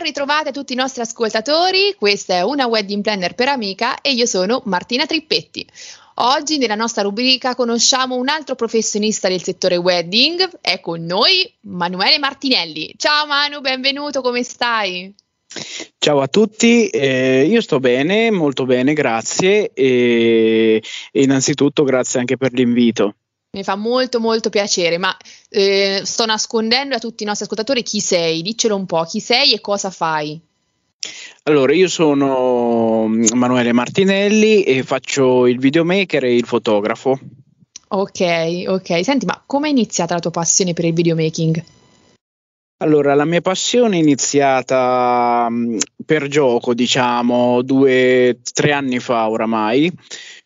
Ben ritrovati a tutti i nostri ascoltatori, questa è una wedding planner per amica e io sono Martina Trippetti. Oggi nella nostra rubrica conosciamo un altro professionista del settore wedding, è con noi Manuele Martinelli. Ciao Manu, benvenuto, come stai? Ciao a tutti, eh, io sto bene, molto bene, grazie e innanzitutto grazie anche per l'invito. Mi fa molto molto piacere, ma eh, sto nascondendo a tutti i nostri ascoltatori chi sei, diccelo un po', chi sei e cosa fai? Allora, io sono Manuele Martinelli e faccio il videomaker e il fotografo. Ok, ok. Senti, ma come è iniziata la tua passione per il videomaking? Allora, la mia passione è iniziata per gioco, diciamo, due, tre anni fa oramai.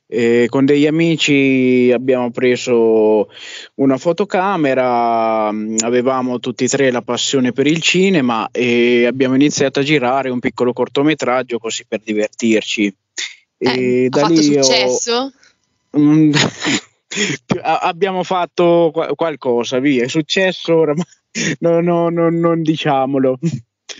Eh, con degli amici abbiamo preso una fotocamera, avevamo tutti e tre la passione per il cinema e abbiamo iniziato a girare un piccolo cortometraggio così per divertirci. Eh, da ha fatto successo? Ho, abbiamo fatto qualcosa, via, è successo, ora, no, no, no, non diciamolo.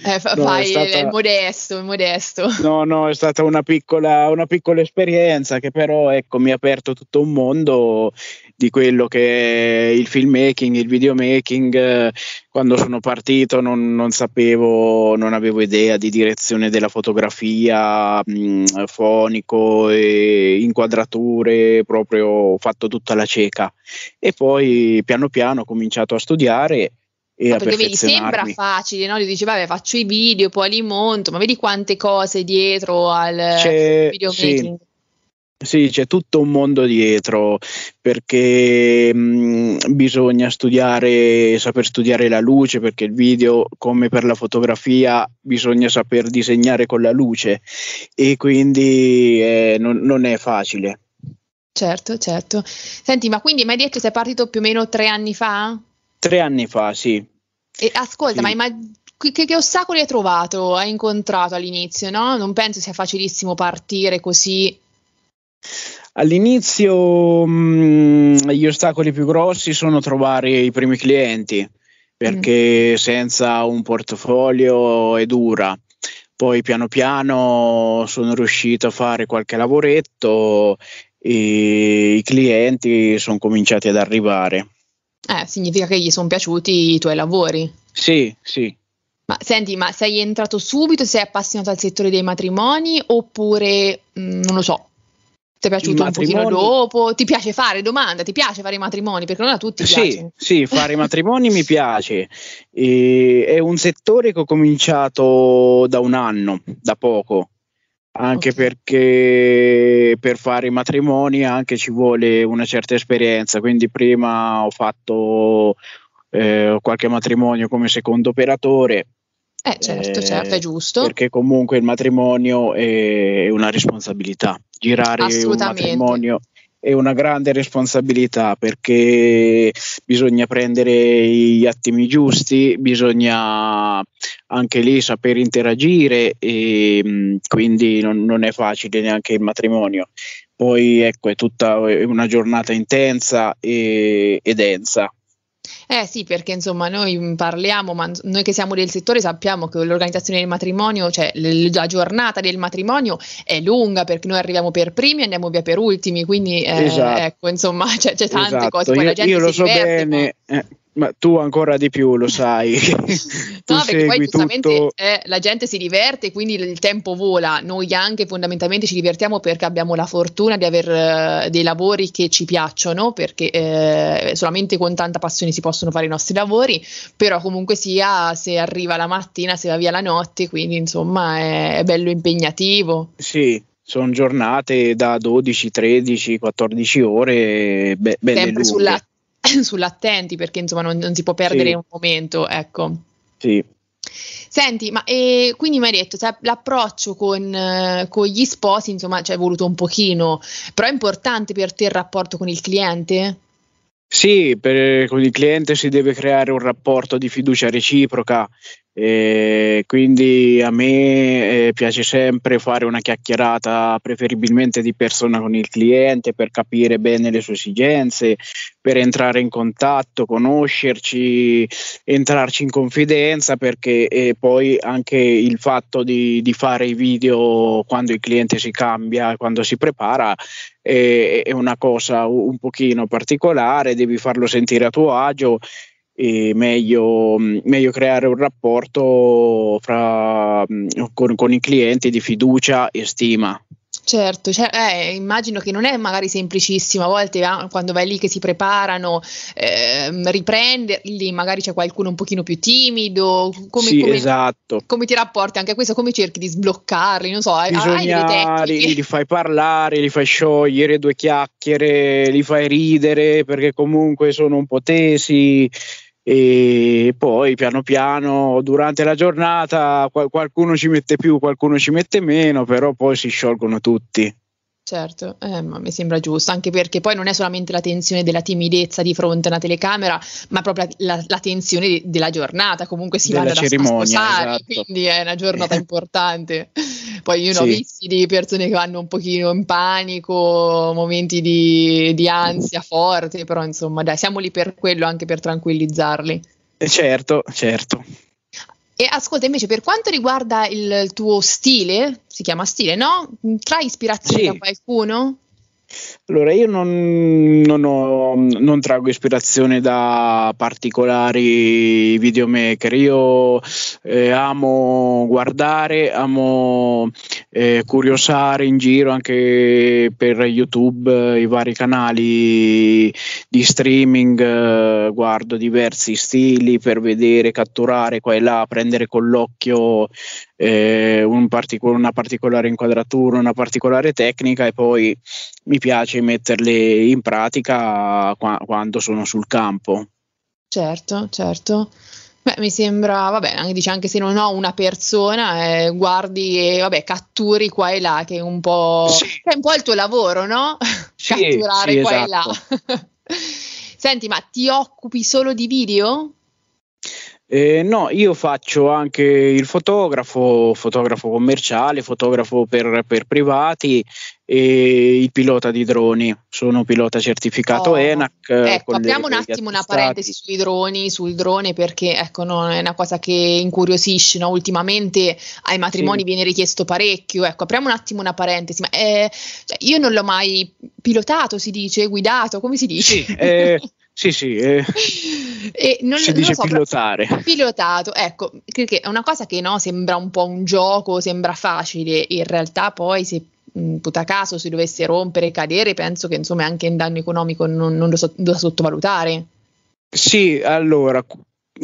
Eh, fa, no, fai stata... il modesto, il modesto. No, no, è stata una piccola, una piccola esperienza che però ecco, mi ha aperto tutto un mondo di quello che è il filmmaking, il videomaking. Quando sono partito non, non sapevo, non avevo idea di direzione della fotografia, mh, fonico, e inquadrature, proprio ho fatto tutta la cieca. E poi piano piano ho cominciato a studiare e ma perché vedi, sembra facile, no? Gli dici, vabbè, faccio i video, poi li monto, ma vedi quante cose dietro al c'è, videomaking. Sì. Sì, c'è tutto un mondo dietro perché mh, bisogna studiare, saper studiare la luce perché il video, come per la fotografia, bisogna saper disegnare con la luce e quindi eh, non, non è facile. Certo, certo. Senti, ma quindi mi hai detto sei partito più o meno tre anni fa? Tre anni fa, sì. E ascolta, sì. ma, ma che, che, ostacoli hai trovato, hai incontrato all'inizio, no? Non penso sia facilissimo partire così. All'inizio mh, mm, gli ostacoli più grossi sono trovare i primi clienti, perché mm. senza un portafoglio è dura. Poi piano piano sono riuscito a fare qualche lavoretto e i clienti sono cominciati ad arrivare. Eh, significa che gli sono piaciuti i tuoi lavori. Sì, sì. Ma senti, ma sei entrato subito, sei appassionato al settore dei matrimoni oppure, mh, mm, non lo so, ti è piaciuto un pochino dopo? Ti piace fare domanda? Ti piace fare i matrimoni? Perché non a tutti sì, piace. Sì, fare i matrimoni mi piace. E è un settore che ho cominciato da un anno, da poco anche okay. perché per fare i matrimoni anche ci vuole una certa esperienza, quindi prima ho fatto eh, qualche matrimonio come secondo operatore. Eh certo, eh, certo, è giusto. Perché comunque il matrimonio è una responsabilità. Girare un matrimonio è una grande responsabilità perché bisogna prendere gli attimi giusti, bisogna anche lì saper interagire e mm, quindi non, non è facile neanche il matrimonio. Poi ecco, è tutta una giornata intensa e, e densa. Eh sì, perché insomma noi parliamo, ma noi che siamo del settore sappiamo che l'organizzazione del matrimonio, cioè la giornata del matrimonio è lunga perché noi arriviamo per primi e andiamo via per ultimi, quindi eh, esatto. ecco insomma c'è, c'è tante esatto. cose, poi io, la gente io lo so diverte, bene, eh, ma tu ancora di più lo sai. no, perché poi giustamente tutto... eh, la gente si diverte, quindi il tempo vola. Noi anche fondamentalmente ci divertiamo perché abbiamo la fortuna di avere uh, dei lavori che ci piacciono, perché eh, solamente con tanta passione si possono fare i nostri lavori, però comunque sia se arriva la mattina, se va via la notte, quindi insomma è, è bello impegnativo. Sì, sono giornate da 12, 13, 14 ore, be- belle Sempre lunghe. sulla sull'attenti perché insomma non, non si può perdere sì. un momento, ecco. Sì. Senti, ma e quindi mi hai detto, cioè, l'approccio con, eh, con, gli sposi, insomma, ci è voluto un pochino, però è importante per te il rapporto con il cliente? Sì, per, con il cliente si deve creare un rapporto di fiducia reciproca E quindi a me eh, piace sempre fare una chiacchierata preferibilmente di persona con il cliente per capire bene le sue esigenze, per entrare in contatto, conoscerci, entrarci in confidenza perché poi anche il fatto di, di, fare i video quando il cliente si cambia, quando si prepara è, è una cosa un pochino particolare, devi farlo sentire a tuo agio e meglio, meglio creare un rapporto fra, con, con i clienti di fiducia e stima. Certo, cioè, eh, immagino che non è magari semplicissimo, a volte eh, quando vai lì che si preparano, eh, riprenderli, magari c'è qualcuno un pochino più timido, come, sì, come, esatto. come ti rapporti anche a questo, come cerchi di sbloccarli, non so, Bisogna, hai li, li fai parlare, li fai sciogliere due chiacchiere, li fai ridere perché comunque sono un po' tesi, e poi piano piano durante la giornata qualcuno ci mette più, qualcuno ci mette meno, però poi si sciolgono tutti. Certo, eh, ma mi sembra giusto, anche perché poi non è solamente la tensione della timidezza di fronte a una telecamera, ma proprio la, la tensione de- della giornata, comunque si della va da sposare, esatto. quindi è una giornata importante. Poi io ne ho visti di persone che vanno un pochino in panico, momenti di, di ansia forte, però insomma dai, siamo lì per quello, anche per tranquillizzarli. Eh, certo, certo. E ascolta, invece, per quanto riguarda il, il tuo stile, si chiama stile, no? Trai ispirazione sì. da qualcuno? Allora, io non, non, ho, non, traggo ispirazione da particolari videomaker, io eh, amo guardare, amo eh, curiosare in giro anche per YouTube, i vari canali di streaming, eh, guardo diversi stili per vedere, catturare qua e là, prendere con l'occhio eh, un partic- una particolare inquadratura, una particolare tecnica e poi mi piace metterle in pratica qua- quando sono sul campo. Certo, certo. Beh, mi sembra, vabbè, dice anche se non ho una persona, eh, guardi e vabbè, catturi qua e là, che è un po', sì. è un po' il tuo lavoro, no? Sì, Catturare sì, qua esatto. e là. Senti, ma ti occupi solo di video? Eh, no, io faccio anche il fotografo, fotografo commerciale, fotografo per, per privati e il pilota di droni. Sono pilota certificato oh, ENAC. Ecco, apriamo un attimo una parentesi sui droni, sul drone, perché ecco, no, è una cosa che incuriosisce. No? Ultimamente ai matrimoni sì. viene richiesto parecchio. Ecco, apriamo un attimo una parentesi. Ma eh, cioè, io non l'ho mai pilotato, si dice, guidato, come si dice? Sì, eh, Sì, sì, eh, e non, si non dice so, pilotare. Pilotato, ecco, perché è una cosa che no, sembra un po' un gioco, sembra facile, in realtà poi se puta caso si dovesse rompere e cadere, penso che insomma anche in danno economico non, non lo so, da sottovalutare. Sì, allora,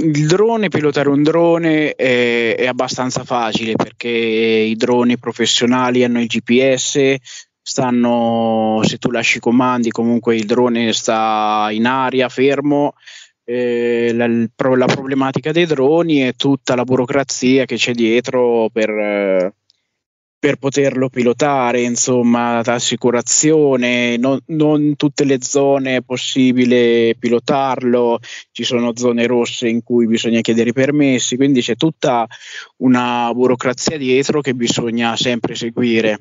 il drone, pilotare un drone è, è, abbastanza facile perché i droni professionali hanno il GPS, stanno, se tu lasci i comandi, comunque il drone sta in aria, fermo. Eh, la, la, problematica dei droni è tutta la burocrazia che c'è dietro per, eh, per poterlo pilotare, insomma, assicurazione, non, non tutte le zone è possibile pilotarlo, ci sono zone rosse in cui bisogna chiedere i permessi, quindi c'è tutta una burocrazia dietro che bisogna sempre seguire.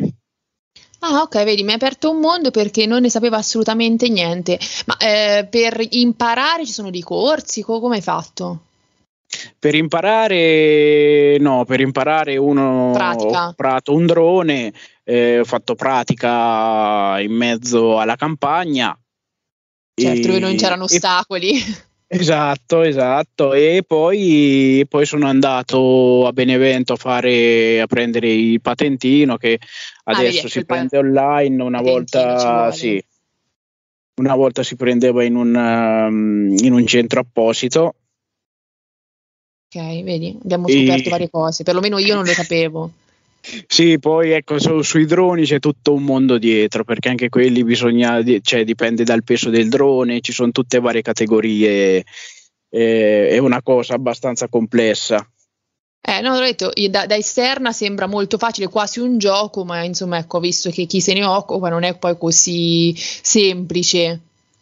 Ah, ok, vedi, mi hai aperto un mondo perché non ne sapevo assolutamente niente. Ma eh, per imparare ci sono dei corsi? Co- come hai fatto? Per imparare, no, per imparare uno pratica. ho comprato un drone, eh, ho fatto pratica in mezzo alla campagna. Certo, dove non c'erano ostacoli. Esatto, esatto. E poi, poi, sono andato a Benevento a, fare, a prendere il patentino che ah, adesso ah, si prende online, una volta, sì, una volta si prendeva in un, um, in un centro apposito. Ok, vedi, abbiamo scoperto e... varie cose, perlomeno io non lo sapevo. Sì, poi ecco, su, sui droni c'è tutto un mondo dietro, perché anche quelli bisogna, cioè, dipende dal peso del drone, ci sono tutte varie categorie, eh, è una cosa abbastanza complessa. Eh, no, l'ho detto, da, da, esterna sembra molto facile, quasi un gioco, ma insomma, ecco, visto che chi se ne occupa non è poi così semplice.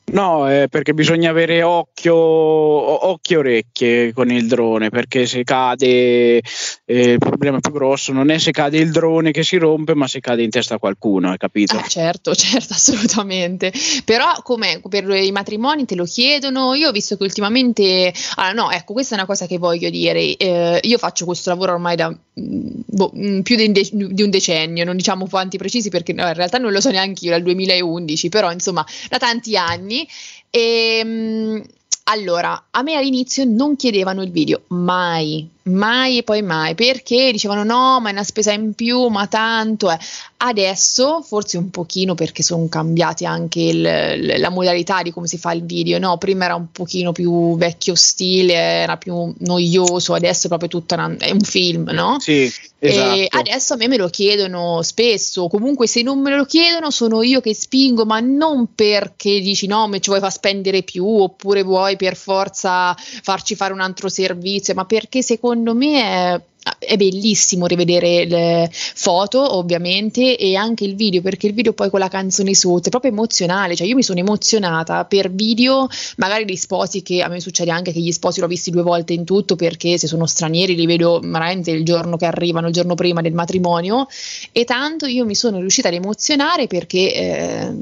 No, eh, perché bisogna avere occhio, occhio e orecchie con il drone, perché se cade, eh, il problema più grosso non è se cade il drone che si rompe, ma se cade in testa a qualcuno, hai capito? Ah, certo, certo, assolutamente. Però come per i matrimoni te lo chiedono, io ho visto che ultimamente, allora no, ecco, questa è una cosa che voglio dire, eh, io faccio questo lavoro ormai da mm, boh, mm, più di, di, un decennio, non diciamo quanti precisi perché no, in realtà non lo so neanche io, dal 2011, però insomma da tanti anni e, ehm, allora, a me all'inizio non chiedevano il video, mai, mai e poi mai, perché dicevano no, ma è una spesa in più, ma tanto è. Adesso, forse un pochino perché sono cambiati anche il, la modalità di come si fa il video, no? Prima era un pochino più vecchio stile, era più noioso, adesso è proprio tutto una, è un film, no? Sì, esatto. E adesso a me me lo chiedono spesso, comunque se non me lo chiedono sono io che spingo, ma non perché dici no, me ci vuoi far spendere più, oppure vuoi per forza farci fare un altro servizio, ma perché secondo me è è bellissimo rivedere le foto ovviamente e anche il video perché il video poi con la canzone sotto è proprio emozionale. Cioè io mi sono emozionata per video magari di sposi che a me succede anche che gli sposi l'ho visti due volte in tutto perché se sono stranieri li vedo veramente il giorno che arrivano il giorno prima del matrimonio. E tanto io mi sono riuscita ad emozionare perché eh,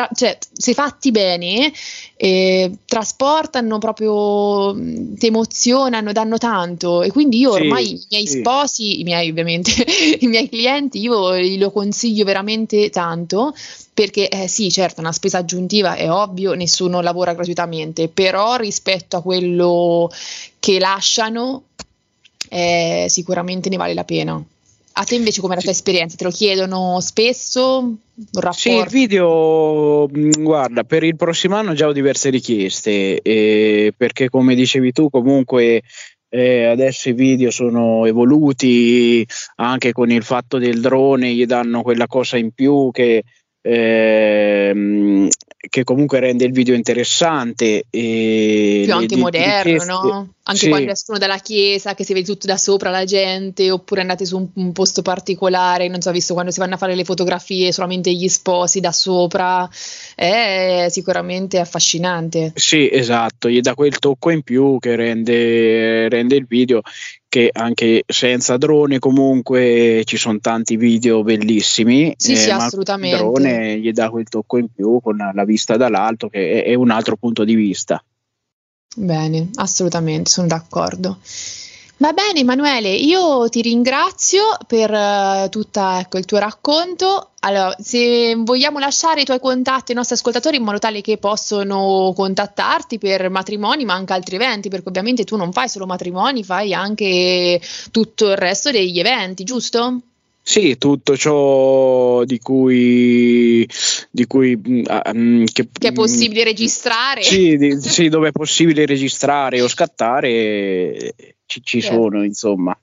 tra, cioè, se fatti bene, eh, trasportano proprio, ti emozionano, danno tanto. E quindi io ormai sì, i miei sì. sposi, i miei ovviamente, i miei clienti, io lo consiglio veramente tanto. Perché eh, sì, certo, una spesa aggiuntiva è ovvio, nessuno lavora gratuitamente, però rispetto a quello che lasciano, eh, sicuramente ne vale la pena. A te invece come è la tua esperienza? Te lo chiedono spesso? Sì, il video, mm, guarda, per il prossimo anno già ho diverse richieste, eh, perché come dicevi tu comunque eh, adesso i video sono evoluti anche con il fatto del drone, gli danno quella cosa in più che ehm, che comunque rende il video interessante e più anche moderno, no? Anche sì. quando escono dalla chiesa, che si vede tutto da sopra la gente, oppure andate su un, un, posto particolare, non so, visto quando si vanno a fare le fotografie solamente gli sposi da sopra, è sicuramente affascinante. Sì, esatto, gli dà quel tocco in più che rende, rende il video che anche senza drone comunque ci sono tanti video bellissimi. Sì, eh, sì, assolutamente. Il drone gli dà quel tocco in più con la vista dall'alto che è, è un altro punto di vista. Bene, assolutamente, sono d'accordo. Va bene Emanuele, io ti ringrazio per uh, tutto ecco, il tuo racconto. Allora, se vogliamo lasciare i tuoi contatti ai nostri ascoltatori in modo tale che possono contattarti per matrimoni, ma anche altri eventi, perché ovviamente tu non fai solo matrimoni, fai anche tutto il resto degli eventi, giusto? Sì, tutto ciò di cui, di cui um, che, che, è possibile registrare. Sì, di, sì, dove è possibile registrare o scattare ci, ci certo. sono, insomma.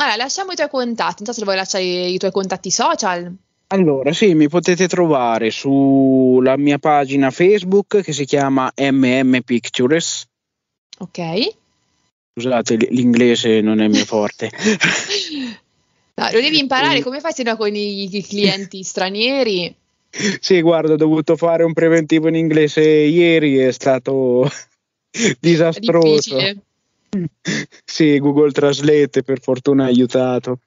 Allora, lasciamo i tuoi contatti, non so se vuoi lasciare i tuoi contatti social. Allora, sì, mi potete trovare sulla mia pagina Facebook che si chiama MM Pictures. Ok. Scusate, l'inglese non è mio forte. no, lo devi imparare, come fai se no con i, i clienti stranieri? Sì, guarda, ho dovuto fare un preventivo in inglese ieri, è stato disastroso. Difficile. Sì, Google Translate per fortuna ha aiutato.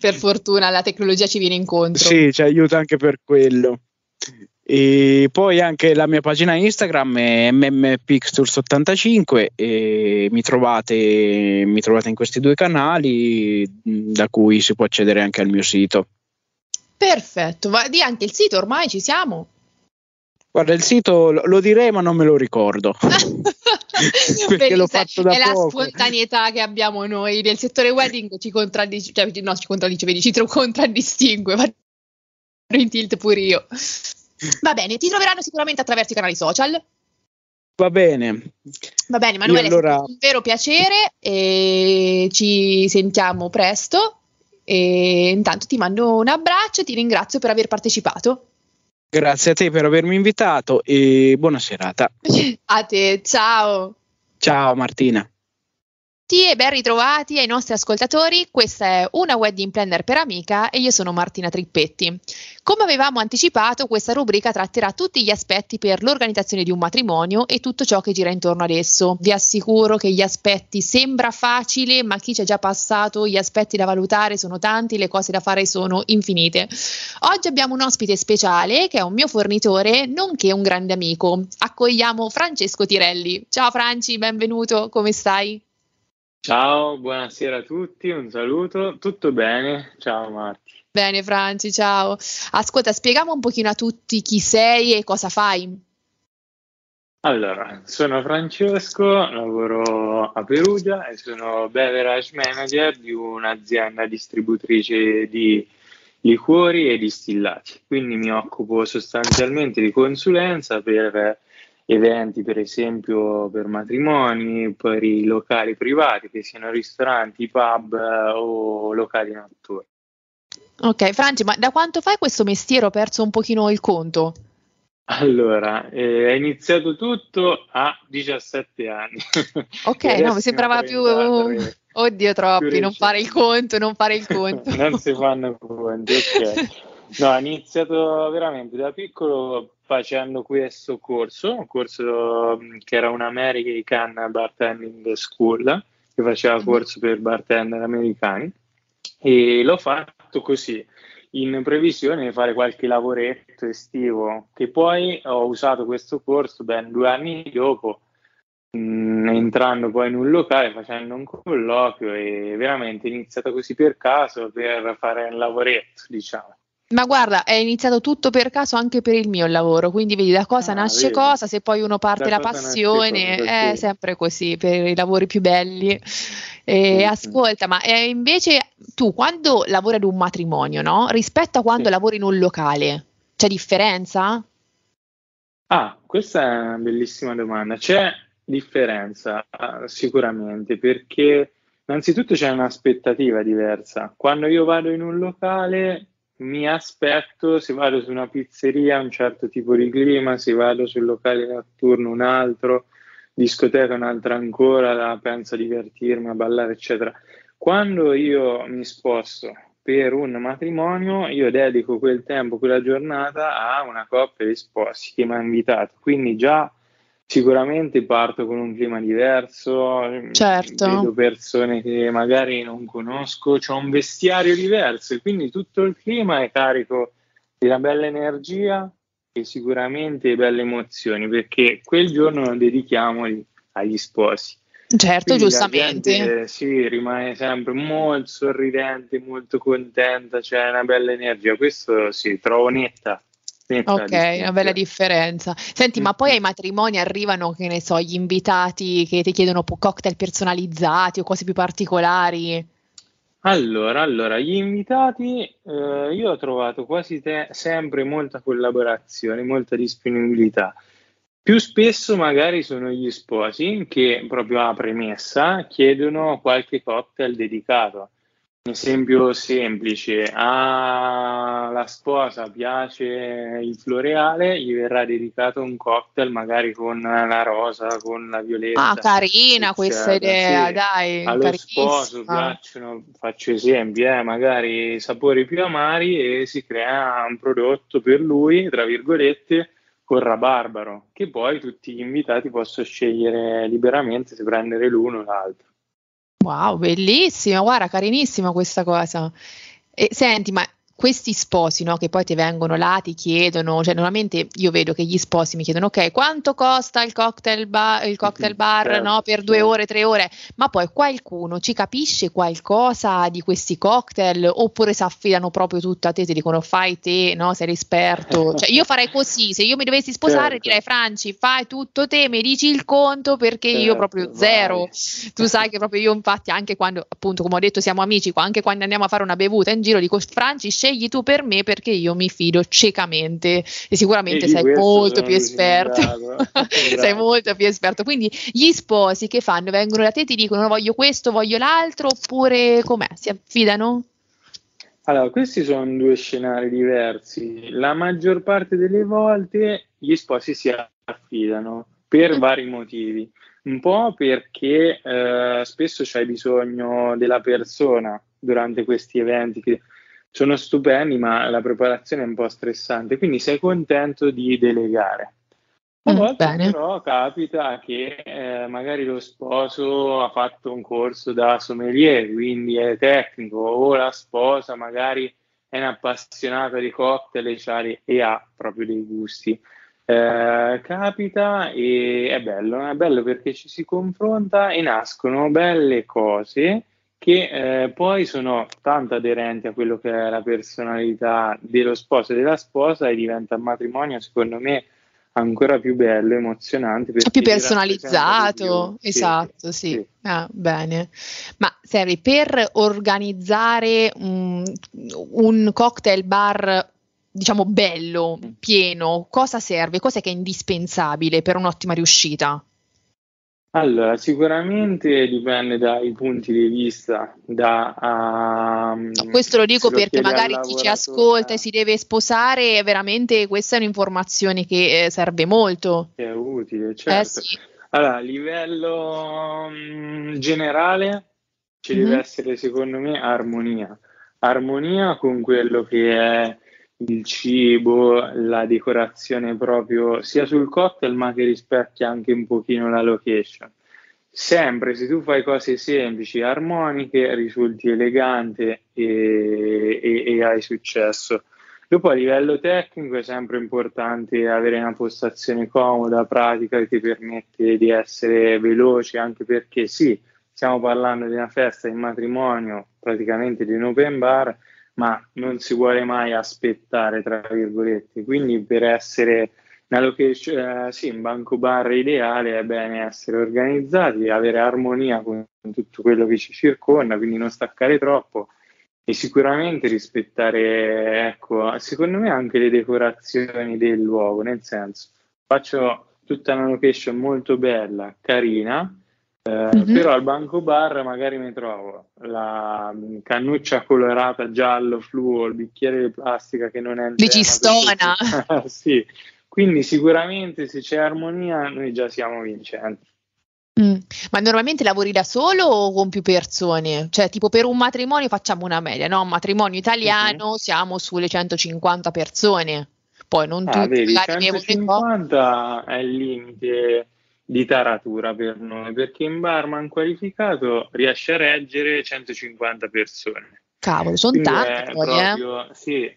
per fortuna la tecnologia ci viene incontro. Sì, ci aiuta anche per quello. E poi anche la mia pagina Instagram è mmpixtures85 e mi trovate, mi trovate in questi due canali da cui si può accedere anche al mio sito. Perfetto, ma di anche il sito ormai ci siamo. Guarda, il sito lo direi, ma non me lo ricordo. perché l'ho fatto da è poco. la spontaneità che abbiamo noi nel settore wedding ci contraddice, cioè, no, ci contraddice, vedi, ci contraddistingue. Vado in tilt pure io. Va bene, ti troveranno sicuramente attraverso i canali social. Va bene. Va bene, Manuele, allora... è un vero piacere e ci sentiamo presto. E intanto ti mando un abbraccio e ti ringrazio per aver partecipato. Grazie a te per avermi invitato e buona serata. A te, ciao. Ciao Martina. Tutti e ben ritrovati ai nostri ascoltatori. Questa è una wedding planner per amica e io sono Martina Trippetti. Come avevamo anticipato, questa rubrica tratterà tutti gli aspetti per l'organizzazione di un matrimonio e tutto ciò che gira intorno ad esso. Vi assicuro che gli aspetti sembra facile, ma chi ci è già passato, gli aspetti da valutare sono tanti, le cose da fare sono infinite. Oggi abbiamo un ospite speciale che è un mio fornitore, nonché un grande amico. Accogliamo Francesco Tirelli. Ciao Franci, benvenuto, come stai? Ciao, buonasera a tutti, un saluto, tutto bene? Ciao Marti. Bene Franci, ciao. Ascolta, spieghiamo un pochino a tutti chi sei e cosa fai. Allora, sono Francesco, lavoro a Perugia e sono beverage manager di un'azienda distributrice di liquori e distillati. Quindi mi occupo sostanzialmente di consulenza per eventi, per esempio per matrimoni, per i locali privati, che siano ristoranti, pub eh, o locali notturni. Ok, Franci, ma da quanto fai questo mestiere? Ho perso un pochino il conto. Allora, eh, è iniziato tutto a 17 anni. Ok, no, mi sembrava più... Oddio, troppi, non fare il conto, non fare il conto. non si fanno conti, ok. No, ho iniziato veramente da piccolo facendo questo corso, un corso mm, che era un American Bartending School, che faceva mhm. corso per bartender americani, e l'ho fatto così, in previsione di fare qualche lavoretto estivo, che poi ho usato questo corso ben due anni dopo, mh, mm, entrando poi in un locale, facendo un colloquio e veramente iniziato così per caso per fare un lavoretto, diciamo. Ma guarda, è iniziato tutto per caso anche per il mio lavoro, quindi vedi da cosa ah, nasce vedi. cosa, se poi uno parte da la passione, è sempre così per i lavori più belli. E mm-hmm. Ascolta, ma invece tu quando lavori ad un matrimonio, no? Rispetto a quando sì. lavori in un locale, c'è differenza? Ah, questa è una bellissima domanda. C'è differenza ah, sicuramente perché innanzitutto c'è un'aspettativa diversa. Quando io vado in un locale mi aspetto, se vado su una pizzeria, un certo tipo di clima, se vado sul locale notturno, un altro, discoteca, un'altra ancora, penso a divertirmi, a ballare, eccetera. Quando io mi sposto per un matrimonio, io dedico quel tempo, quella giornata a una coppia di sposi che mi ha invitato. Quindi già Sicuramente parto con un clima diverso, certo. vedo persone che magari non conosco, c'è un vestiario diverso e quindi tutto il clima è carico di una bella energia e sicuramente belle emozioni perché quel giorno lo dedichiamo agli sposi. Certo, quindi giustamente. Gente, sì, rimane sempre molto sorridente, molto contenta, c'è una bella energia. Questo sì, trovo netta Ok, una bella differenza. Senti, ma poi ai matrimoni arrivano, che ne so, gli invitati che ti chiedono cocktail personalizzati o cose più particolari? Allora, allora gli invitati, eh, io ho trovato quasi te- sempre molta collaborazione, molta disponibilità. Più spesso magari sono gli sposi che proprio a premessa chiedono qualche cocktail dedicato. Un esempio semplice, alla sposa piace il floreale, gli verrà dedicato un cocktail magari con la rosa, con la violetta. Ah, carina questa idea, sì. dai. Allo sposo piacciono, faccio esempi, eh, magari sapori più amari e si crea un prodotto per lui, tra virgolette, con rabarbaro, che poi tutti gli invitati possono scegliere liberamente se prendere l'uno o l'altro. Wow, bellissima, guarda, carinissima questa cosa. E senti, ma questi sposi, no, che poi ti vengono là, ti chiedono, cioè normalmente io vedo che gli sposi mi chiedono, ok, quanto costa il cocktail bar, il cocktail bar certo, no, per due ore, tre ore, ma poi qualcuno ci capisce qualcosa di questi cocktail oppure si affidano proprio tutto a te, ti dicono fai te, no, sei esperto, cioè io farei così, se io mi dovessi sposare certo. direi Franci, fai tutto te, mi dici il conto perché io certo, proprio zero, vai. tu sai che proprio io infatti anche quando appunto come ho detto siamo amici, anche quando andiamo a fare una bevuta in giro dico Franci scegli tu per me perché io mi fido ciecamente e sicuramente e sei molto più esperto. sei molto più esperto. Quindi gli sposi che fanno? Vengono da te e ti dicono voglio questo, voglio l'altro oppure com'è? Si affidano? Allora, questi sono due scenari diversi. La maggior parte delle volte gli sposi si affidano per mm. vari motivi un po' perché eh, spesso c'hai bisogno della persona durante questi eventi che sono stupendi, ma la preparazione è un po' stressante, quindi sei contento di delegare. A mm, volte mm, però capita che eh, magari lo sposo ha fatto un corso da sommelier, quindi è tecnico, o la sposa magari è un'appassionata di cocktail e ha proprio dei gusti. Eh, capita e è bello, è bello perché ci si confronta e nascono belle cose che eh, poi sono tanto aderenti a quello che è la personalità dello sposo e della sposa e diventa un matrimonio secondo me ancora più bello, emozionante. Più personalizzato, più. esatto, sì. sì. Ah, bene. Ma serve per organizzare un, un cocktail bar diciamo bello, mm. pieno, cosa serve? Cos'è che è indispensabile per un'ottima riuscita? Allora, sicuramente dipende dai punti di vista. Da, um, questo lo dico perché magari chi ci ascolta e si deve sposare, veramente questa è un'informazione che eh, serve molto. È utile, certo. Eh, sì. Allora, a livello um, generale ci mm-hmm. deve essere, secondo me, armonia. Armonia con quello che è il cibo, la decorazione proprio sia sul cocktail ma che rispecchia anche un pochino la location. Sempre se tu fai cose semplici, armoniche, risulti elegante e, e, e hai successo. Dopo a livello tecnico è sempre importante avere una postazione comoda, pratica che ti permette di essere veloce, anche perché sì, stiamo parlando di una festa di matrimonio, praticamente di un open bar, ma non si vuole mai aspettare, tra virgolette. Quindi per essere una location, eh, sì, un banco bar ideale è bene essere organizzati, avere armonia con tutto quello che ci circonda, quindi non staccare troppo e sicuramente rispettare, ecco, secondo me anche le decorazioni del luogo, nel senso, faccio tutta una location molto bella, carina, mm-hmm. Però al banco bar magari mi trovo la cannuccia colorata giallo fluo, il bicchiere di plastica che non è Legistona. sì, quindi sicuramente se c'è armonia noi già siamo vincenti. Mm. Ma normalmente lavori da solo o con più persone? Cioè, tipo per un matrimonio facciamo una media, no? Un matrimonio italiano mm-hmm. siamo sulle 150 persone. Poi non ah, tutti, vedi, 150 è il limite di taratura per noi, perché in barman qualificato riesce a reggere 150 persone. Cavolo, sono tante poi, eh. Sì.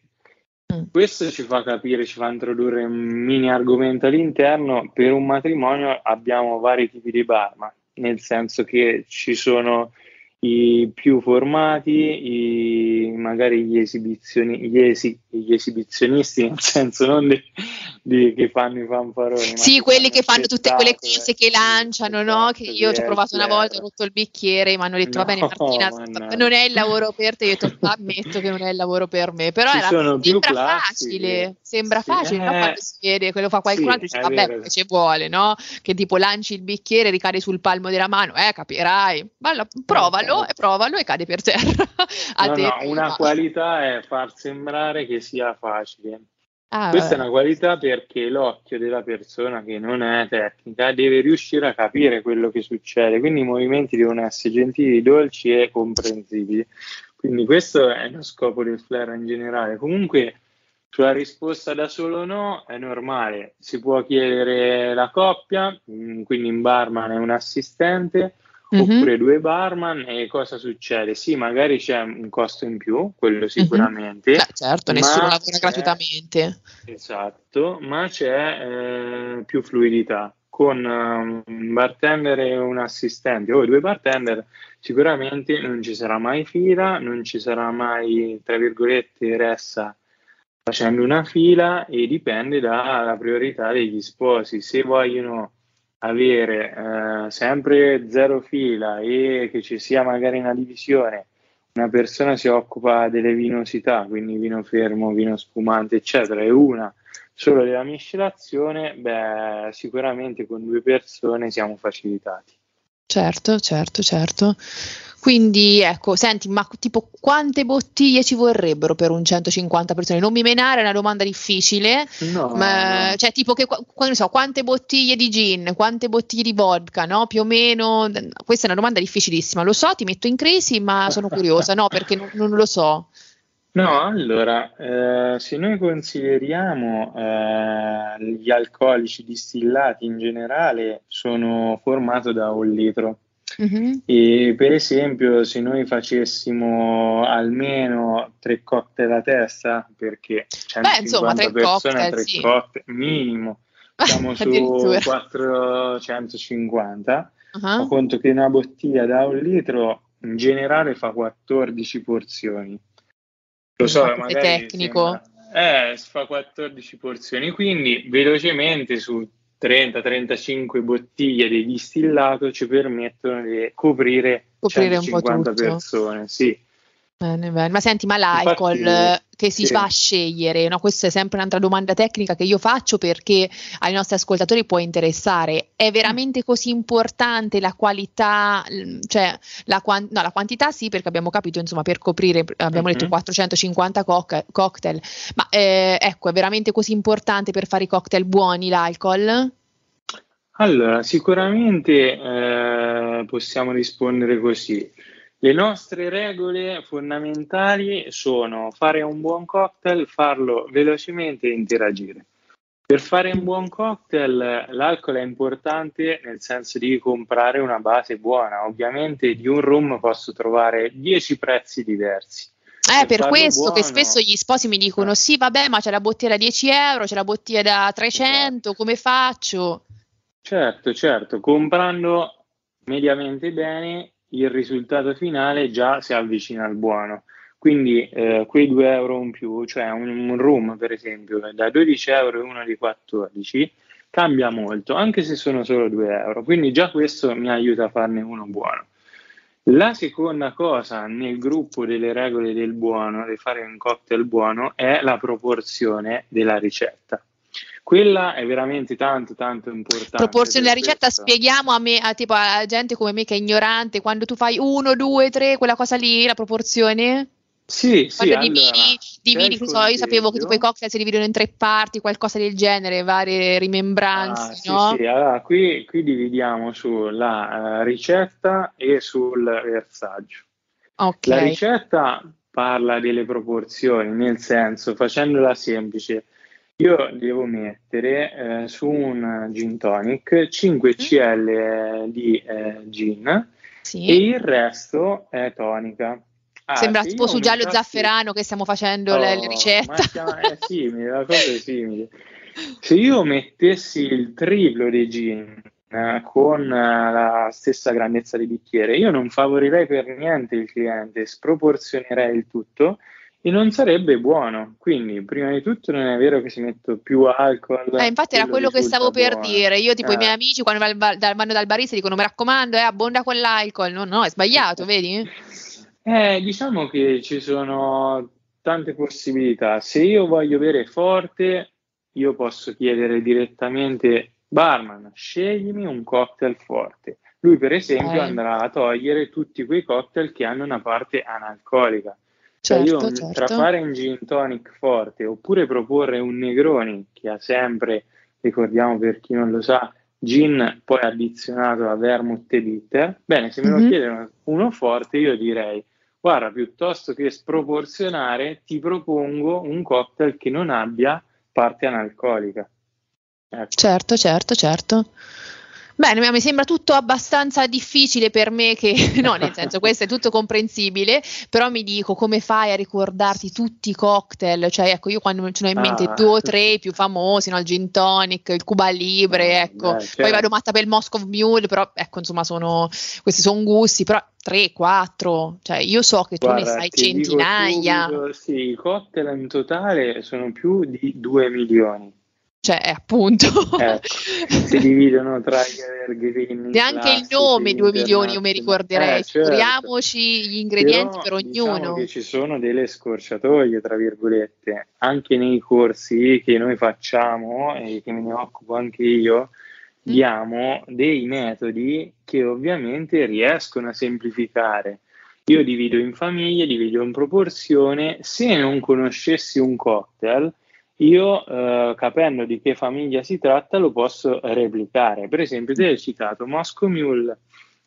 Mm. Questo ci fa capire, ci fa introdurre un mini argomento all'interno. Per un matrimonio abbiamo vari tipi di barman, nel senso che ci sono i più formati, i, magari gli, esibizioni, gli, esi, gli, esibizionisti, nel senso non di, di, che fanno i fanfaroni. Sì, quelli che fanno tutte quelle cose che lanciano, no? Che io ci ho provato una volta, ho rotto il bicchiere, mi hanno detto, no, va bene Martina, no. non è il lavoro per te, io detto, ammetto che non è il lavoro per me, però era, sembra facile, sembra sì, facile, eh, no? Quando si vede, quello fa qualcun sì, altro, dice, vabbè, vero. ci vuole, no? Che tipo lanci il bicchiere, ricade sul palmo della mano, eh, capirai, Balla, provalo provalo e provalo e cade per terra. no, no, una qualità è far sembrare che sia facile. Ah, Questa è una qualità perché l'occhio della persona che non è tecnica deve riuscire a capire quello che succede, quindi i movimenti devono essere gentili, dolci e comprensibili. Quindi questo è lo scopo del flare in generale. Comunque sulla risposta da solo no è normale, si può chiedere la coppia, mm, quindi in barman è un assistente, mm-hmm. oppure due barman e cosa succede? Sì, magari c'è un costo in più, quello mhm. sicuramente. Mm-hmm. certo, nessuno lavora gratuitamente. Esatto, ma c'è eh, più fluidità. Con um, un bartender e un assistente o due bartender sicuramente non ci sarà mai fila, non ci sarà mai, tra virgolette, ressa facendo una fila e dipende dalla priorità degli sposi. Se vogliono avere eh, sempre zero fila e che ci sia magari una divisione, una persona si occupa delle vinosità, quindi vino fermo, vino spumante, eccetera, e una solo della miscelazione, beh, sicuramente con due persone siamo facilitati. Certo, certo, certo. Quindi ecco, senti, ma tipo quante bottiglie ci vorrebbero per un 150 persone? Non mi menare, è una domanda difficile. No. Ma, cioè, tipo che so, quante bottiglie di gin, quante bottiglie di vodka, no? Più o meno. Questa è una domanda difficilissima. Lo so, ti metto in crisi, ma sono curiosa, no? Perché non, non lo so. No, allora, eh, se noi consideriamo eh, gli alcolici distillati in generale, sono formati da un litro. Mm-hmm. E per esempio, se noi facessimo almeno tre cocktail a testa, perché 150 Beh, insomma, tre persone, cocktail, tre sì. cocktail minimo, siamo su 450. Uh-huh. Ho conto che una bottiglia da un litro in generale fa 14 porzioni. Lo so, magari tecnico. Sembra, eh, fa 14 porzioni, quindi velocemente su 30-35 bottiglie di distillato ci permettono di coprire, coprire 150 persone. Sì. Bene, bene. Ma senti, ma l'alcol Infatti, che si sì. fa scegliere? No? Questa è sempre un'altra domanda tecnica che io faccio perché ai nostri ascoltatori può interessare. È veramente così importante la qualità, cioè la, no, la quantità sì, perché abbiamo capito, insomma, per coprire, abbiamo mm-hmm. detto 450 co- cocktail, ma eh, ecco, è veramente così importante per fare i cocktail buoni l'alcol? Allora, sicuramente eh, possiamo rispondere così. Le nostre regole fondamentali sono fare un buon cocktail, farlo velocemente e interagire. Per fare un buon cocktail l'alcol è importante nel senso di comprare una base buona. Ovviamente di un rum posso trovare 10 prezzi diversi. Eh, per, questo buono, che spesso gli sposi mi dicono. Sì, vabbè, ma c'è la bottiglia da 10 euro, c'è la bottiglia da 300, esatto. come faccio? Certo, certo, comprando mediamente bene il risultato finale già si avvicina al buono. Quindi eh, quei 2 euro in più, cioè un, un room per esempio da 12 euro e uno di 14, cambia molto, anche se sono solo 2 euro. Quindi già questo mi aiuta a farne uno buono. La seconda cosa nel gruppo delle regole del buono, di fare un cocktail buono, è la proporzione della ricetta. Quella è veramente tanto, tanto importante. Proporzione della ricetta, questo. spieghiamo a me, a, tipo a gente come me che è ignorante, quando tu fai uno, due, tre, quella cosa lì, la proporzione? Sì, sì. Quando dividi, allora, dividi so, io sapevo che tipo i cocktail si dividono in tre parti, qualcosa del genere, varie rimembranze, ah, sì, no? Sì, allora qui, qui dividiamo sulla uh, ricetta e sul versaggio. Okay. La ricetta parla delle proporzioni, nel senso, facendola semplice, io devo mettere eh, su un gin tonic 5 cl di eh, gin sì. e il resto è tonica. Ah, Sembra tipo su giallo mettassi... zafferano che stiamo facendo oh, le, le ricette. è simile, la cosa è simile. Se io mettessi il triplo di gin eh, con eh, la stessa grandezza di bicchiere, io non favorirei per niente il cliente, sproporzionerei il tutto e non sarebbe buono. Quindi, prima di tutto, non è vero che si mette più alcol. Eh, infatti, era quello che stavo per buono. dire. Io, tipo, eh. i miei amici, quando vanno dal barista, dicono: Mi raccomando, eh, abbonda con l'alcol. No, no, è sbagliato, vedi? Eh, diciamo che ci sono tante possibilità. Se io voglio bere forte, io posso chiedere direttamente: Barman, sceglimi un cocktail forte. Lui, per esempio, eh. andrà a togliere tutti quei cocktail che hanno una parte analcolica cioè certo, io certo. tra fare un gin tonic forte oppure proporre un Negroni che ha sempre, ricordiamo per chi non lo sa, gin poi addizionato a vermouth e bitter, bene, se me lo mm-hmm. chiedono uno forte io direi guarda, piuttosto che sproporzionare ti propongo un cocktail che non abbia parte analcolica. Ecco. Certo, certo, certo. Bene, mi sembra tutto abbastanza difficile per me che, no, nel senso questo è tutto comprensibile, però mi dico come fai a ricordarti tutti i cocktail, cioè ecco io quando ce ne ho in mente ah. due o tre più famosi, no, il gin tonic, il Cuba Libre, ecco, beh, certo. poi vado matta per il Moscow Mule, però ecco insomma sono, questi sono gusti, però 3, 4, cioè io so che tu Guarda, ne sai centinaia. Subito, sì, i cocktail in totale sono più di 2 milioni. Cioè, appunto. Eh, si dividono tra evergreen. Neanche il nome 2 milioni io mi ricorderei. Eh, certo. Figuriamoci gli ingredienti Però, per diciamo ognuno. Diciamo che ci sono delle scorciatoie, tra virgolette, anche nei corsi che noi facciamo e che me ne occupo anche io. Mm. Diamo dei metodi che ovviamente riescono a semplificare io divido in famiglie, divido in proporzione. Se non conoscessi un cocktail, io eh, capendo di che famiglia si tratta lo posso replicare. Per esempio, te hai citato Moscow Mule,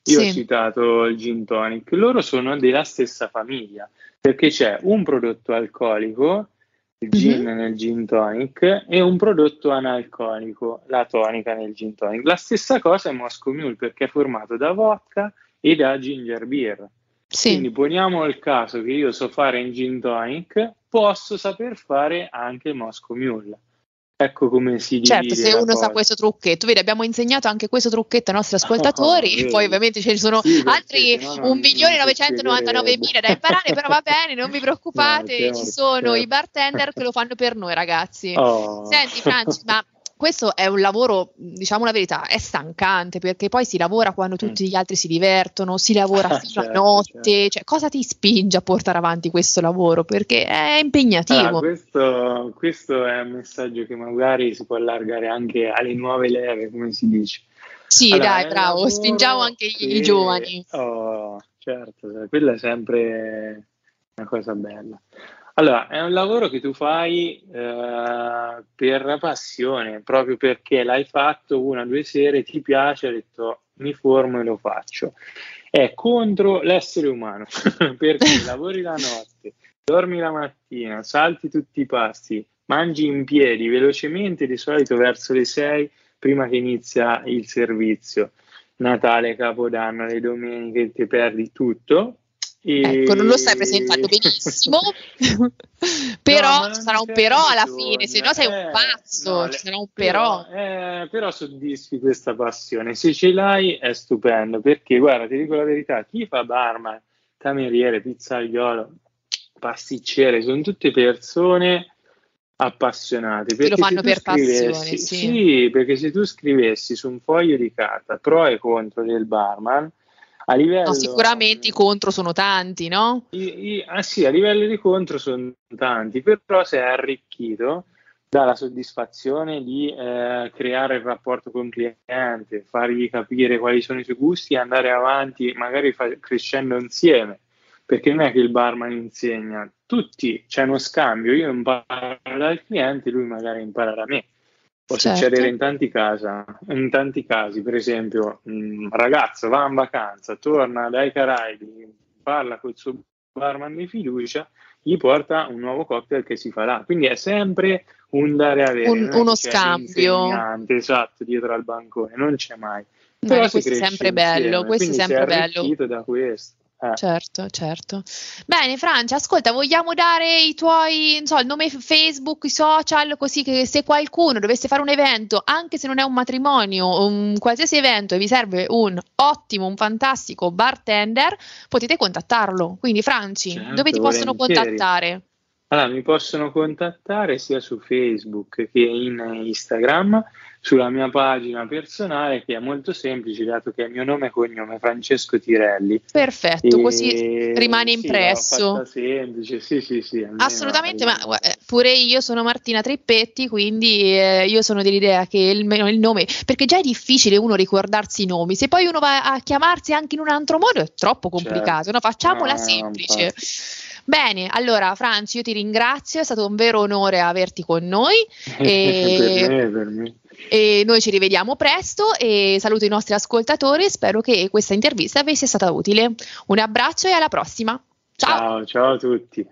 io sì. ho citato il gin tonic, loro sono della stessa famiglia perché c'è un prodotto alcolico, il gin mm-hmm. nel gin tonic, e un prodotto analcolico, la tonica nel gin tonic. La stessa cosa è Moscow Mule perché è formato da vodka e da ginger beer. Sì. Quindi poniamo il caso che io so fare in gin tonic, posso saper fare anche Moscow Mule. Ecco come si dice. Certo, se uno cosa. sa questo trucchetto, vedi, abbiamo insegnato anche questo trucchetto ai nostri ascoltatori, oh, poi ovviamente ce ne sono sì, altri 1.999.000 da imparare, però va bene, non vi preoccupate, no, ci sono certo. i bartender che lo fanno per noi ragazzi. Oh. Senti Franci, ma questo è un lavoro, diciamo la verità, è stancante perché poi si lavora quando tutti mm. gli altri si divertono, si lavora fino certo, a notte, certo. cioè, cosa ti spinge a portare avanti questo lavoro? Perché è impegnativo. Allora, questo, questo, è un messaggio che magari si può allargare anche alle nuove leve, come si dice. Sì, allora, dai, bravo, spingiamo anche che... i giovani. Oh, certo, quella è sempre una cosa bella. Allora, è un lavoro che tu fai eh, per passione, proprio perché l'hai fatto una o due sere, ti piace, hai detto mi formo e lo faccio. È contro l'essere umano, perché lavori la notte, dormi la mattina, salti tutti i passi, mangi in piedi velocemente, di solito verso le 6 prima che inizia il servizio. Natale, Capodanno, le domeniche, ti perdi tutto, e... Ecco, non lo stai presentando benissimo, però no, ci sarà un però alla fine, se no sei un eh, pazzo, no, ci sarà un però. Però, eh, però soddisfi questa passione, se ce l'hai è stupendo, perché guarda, ti dico la verità, chi fa barman, cameriere, pizzaiolo, pasticcere, sono tutte persone appassionate. Lo fanno per passione, sì. sì, perché se tu scrivessi su un foglio di carta pro e contro del barman, a livello, no, sicuramente i contro sono tanti, no? I, i, ah sì, a livello di contro sono tanti, però se è arricchito dalla soddisfazione di eh, creare il rapporto con il cliente, fargli capire quali sono i suoi gusti e andare avanti, magari fa- crescendo insieme. Perché non è che il barman insegna, tutti c'è uno scambio, io imparo dal cliente, lui magari impara da me. Può certo. succedere in tanti, casa, in tanti casi, per esempio, un ragazzo va in vacanza, torna dai Caraibi, parla col suo barman di fiducia, gli porta un nuovo cocktail che si farà. Quindi è sempre un dare a avere. Un, uno scambio. Esatto, dietro al bancone, non c'è mai. Però Beh, questo è sempre bello, questo è sempre bello. da questo. Eh. Certo, certo. Bene, Francia, ascolta, vogliamo dare i tuoi, non so, il nome Facebook, i social, così che se qualcuno dovesse fare un evento, anche se non è un matrimonio, un qualsiasi evento e vi serve un ottimo, un fantastico bartender, potete contattarlo. Quindi, Franci, certo, dove ti possono contattare? Allora, mi possono contattare sia su Facebook che in Instagram sulla mia pagina personale che è molto semplice dato che è il mio nome e cognome Francesco Tirelli. Perfetto, e... così rimane impresso. Sì, semplice, sì, sì, sì. Assolutamente, ma eh, pure io sono Martina Trippetti, quindi eh, io sono dell'idea che il, il, nome, perché già è difficile uno ricordarsi i nomi, se poi uno va a chiamarsi anche in un altro modo è troppo complicato, certo. no? facciamola no, semplice. Bene, allora Franci, io ti ringrazio, è stato un vero onore averti con noi. E... per me, per me. E noi ci rivediamo presto e saluto i nostri ascoltatori. Spero che questa intervista vi sia stata utile. Un abbraccio e alla prossima. Ciao, ciao, ciao a tutti.